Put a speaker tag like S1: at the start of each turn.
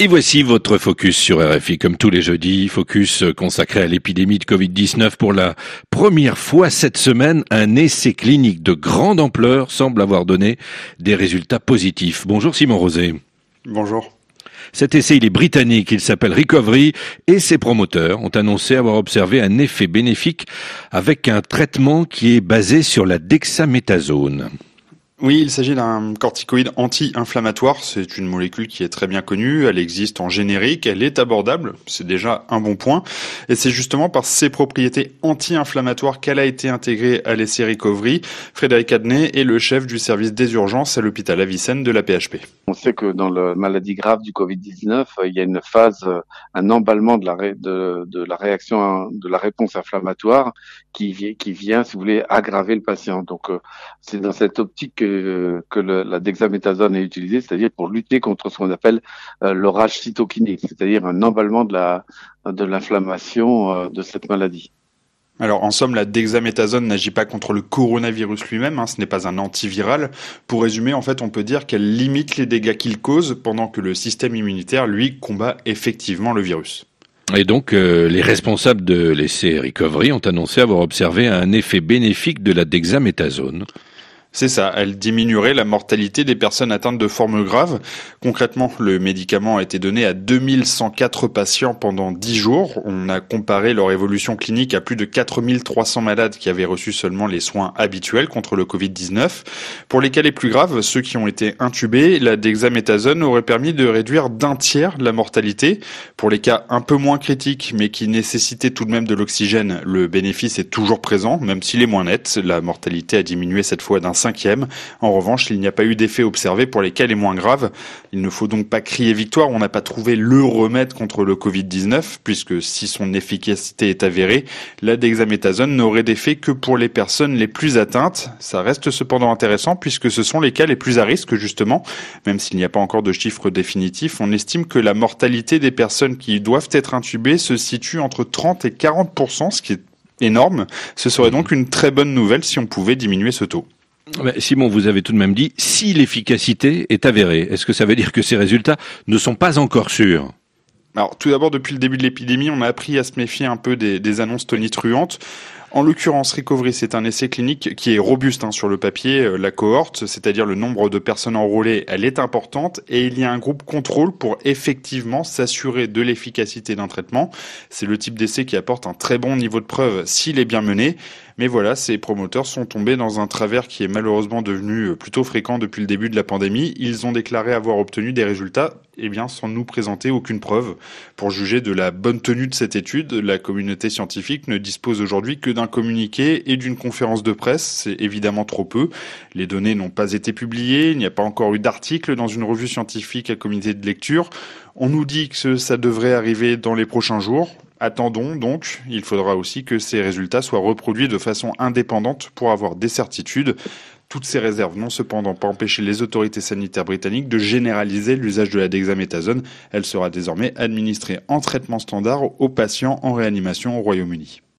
S1: Et voici votre focus sur RFI, comme tous les jeudis, focus consacré à l'épidémie de Covid-19 pour la première fois cette semaine. Un essai clinique de grande ampleur semble avoir donné des résultats positifs. Bonjour Simon Rosé.
S2: Bonjour.
S1: Cet essai, il est britannique, il s'appelle Recovery et ses promoteurs ont annoncé avoir observé un effet bénéfique avec un traitement qui est basé sur la dexaméthasone.
S2: Oui, il s'agit d'un corticoïde anti-inflammatoire. C'est une molécule qui est très bien connue. Elle existe en générique. Elle est abordable. C'est déjà un bon point. Et c'est justement par ses propriétés anti-inflammatoires qu'elle a été intégrée à l'essai Recovery. Frédéric Adnet est le chef du service des urgences à l'hôpital Avicenne de la PHP.
S3: On sait que dans la maladie grave du Covid-19, il y a une phase, un emballement de la, réaction, de la réponse inflammatoire qui, qui vient, si vous voulez, aggraver le patient. Donc, euh, c'est dans cette optique que que, la dexaméthasone est utilisée, c'est-à-dire pour lutter contre ce qu'on appelle euh, l'orage cytokinique, c'est-à-dire un emballement de la de l'inflammation euh, de cette maladie.
S2: Alors en somme, la dexaméthasone n'agit pas contre le coronavirus lui-même, hein, ce n'est pas un antiviral. Pour résumer, en fait, on peut dire qu'elle limite les dégâts qu'il cause pendant que le système immunitaire, lui, combat effectivement le virus.
S1: Et donc, euh, les responsables de l'essai Recovery ont annoncé avoir observé un effet bénéfique de la dexaméthasone.
S2: C'est ça, elle diminuerait la mortalité des personnes atteintes de formes graves. Concrètement, le médicament a été donné à 2104 patients pendant 10 jours. On a comparé leur évolution clinique à plus de 4300 malades qui avaient reçu seulement les soins habituels contre le Covid-19. Pour les cas les plus graves, ceux qui ont été intubés, la dexaméthasone aurait permis de réduire d'un tiers la mortalité. Pour les cas un peu moins critiques, mais qui nécessitaient tout de même de l'oxygène, le bénéfice est toujours présent, même s'il est moins net. La mortalité a diminué cette fois d'un En revanche, il n'y a pas eu d'effet observé pour les cas les moins graves. Il ne faut donc pas crier victoire, on n'a pas trouvé le remède contre le Covid-19, puisque si son efficacité est avérée, la dexaméthasone n'aurait d'effet que pour les personnes les plus atteintes. Ça reste cependant intéressant, puisque ce sont les cas les plus à risque, justement. Même s'il n'y a pas encore de chiffres définitifs, on estime que la mortalité des personnes qui doivent être intubées se situe entre 30 et 40 ce qui est énorme. Ce serait donc une très bonne nouvelle si on pouvait diminuer ce taux.
S1: Simon, vous avez tout de même dit si l'efficacité est avérée. Est-ce que ça veut dire que ces résultats ne sont pas encore sûrs?
S2: Alors, tout d'abord, depuis le début de l'épidémie, on a appris à se méfier un peu des, des annonces tonitruantes. En l'occurrence, Recovery, c'est un essai clinique qui est robuste hein, sur le papier. Euh, la cohorte, c'est-à-dire le nombre de personnes enrôlées, elle est importante et il y a un groupe contrôle pour effectivement s'assurer de l'efficacité d'un traitement. C'est le type d'essai qui apporte un très bon niveau de preuve s'il est bien mené. Mais voilà, ces promoteurs sont tombés dans un travers qui est malheureusement devenu euh, plutôt fréquent depuis le début de la pandémie. Ils ont déclaré avoir obtenu des résultats, eh bien, sans nous présenter aucune preuve. Pour juger de la bonne tenue de cette étude, la communauté scientifique ne dispose aujourd'hui que d'un communiqué et d'une conférence de presse. C'est évidemment trop peu. Les données n'ont pas été publiées, il n'y a pas encore eu d'article dans une revue scientifique à comité de lecture. On nous dit que ça devrait arriver dans les prochains jours. Attendons donc, il faudra aussi que ces résultats soient reproduits de façon indépendante pour avoir des certitudes. Toutes ces réserves n'ont cependant pas empêché les autorités sanitaires britanniques de généraliser l'usage de la dexaméthasone. Elle sera désormais administrée en traitement standard aux patients en réanimation au Royaume-Uni.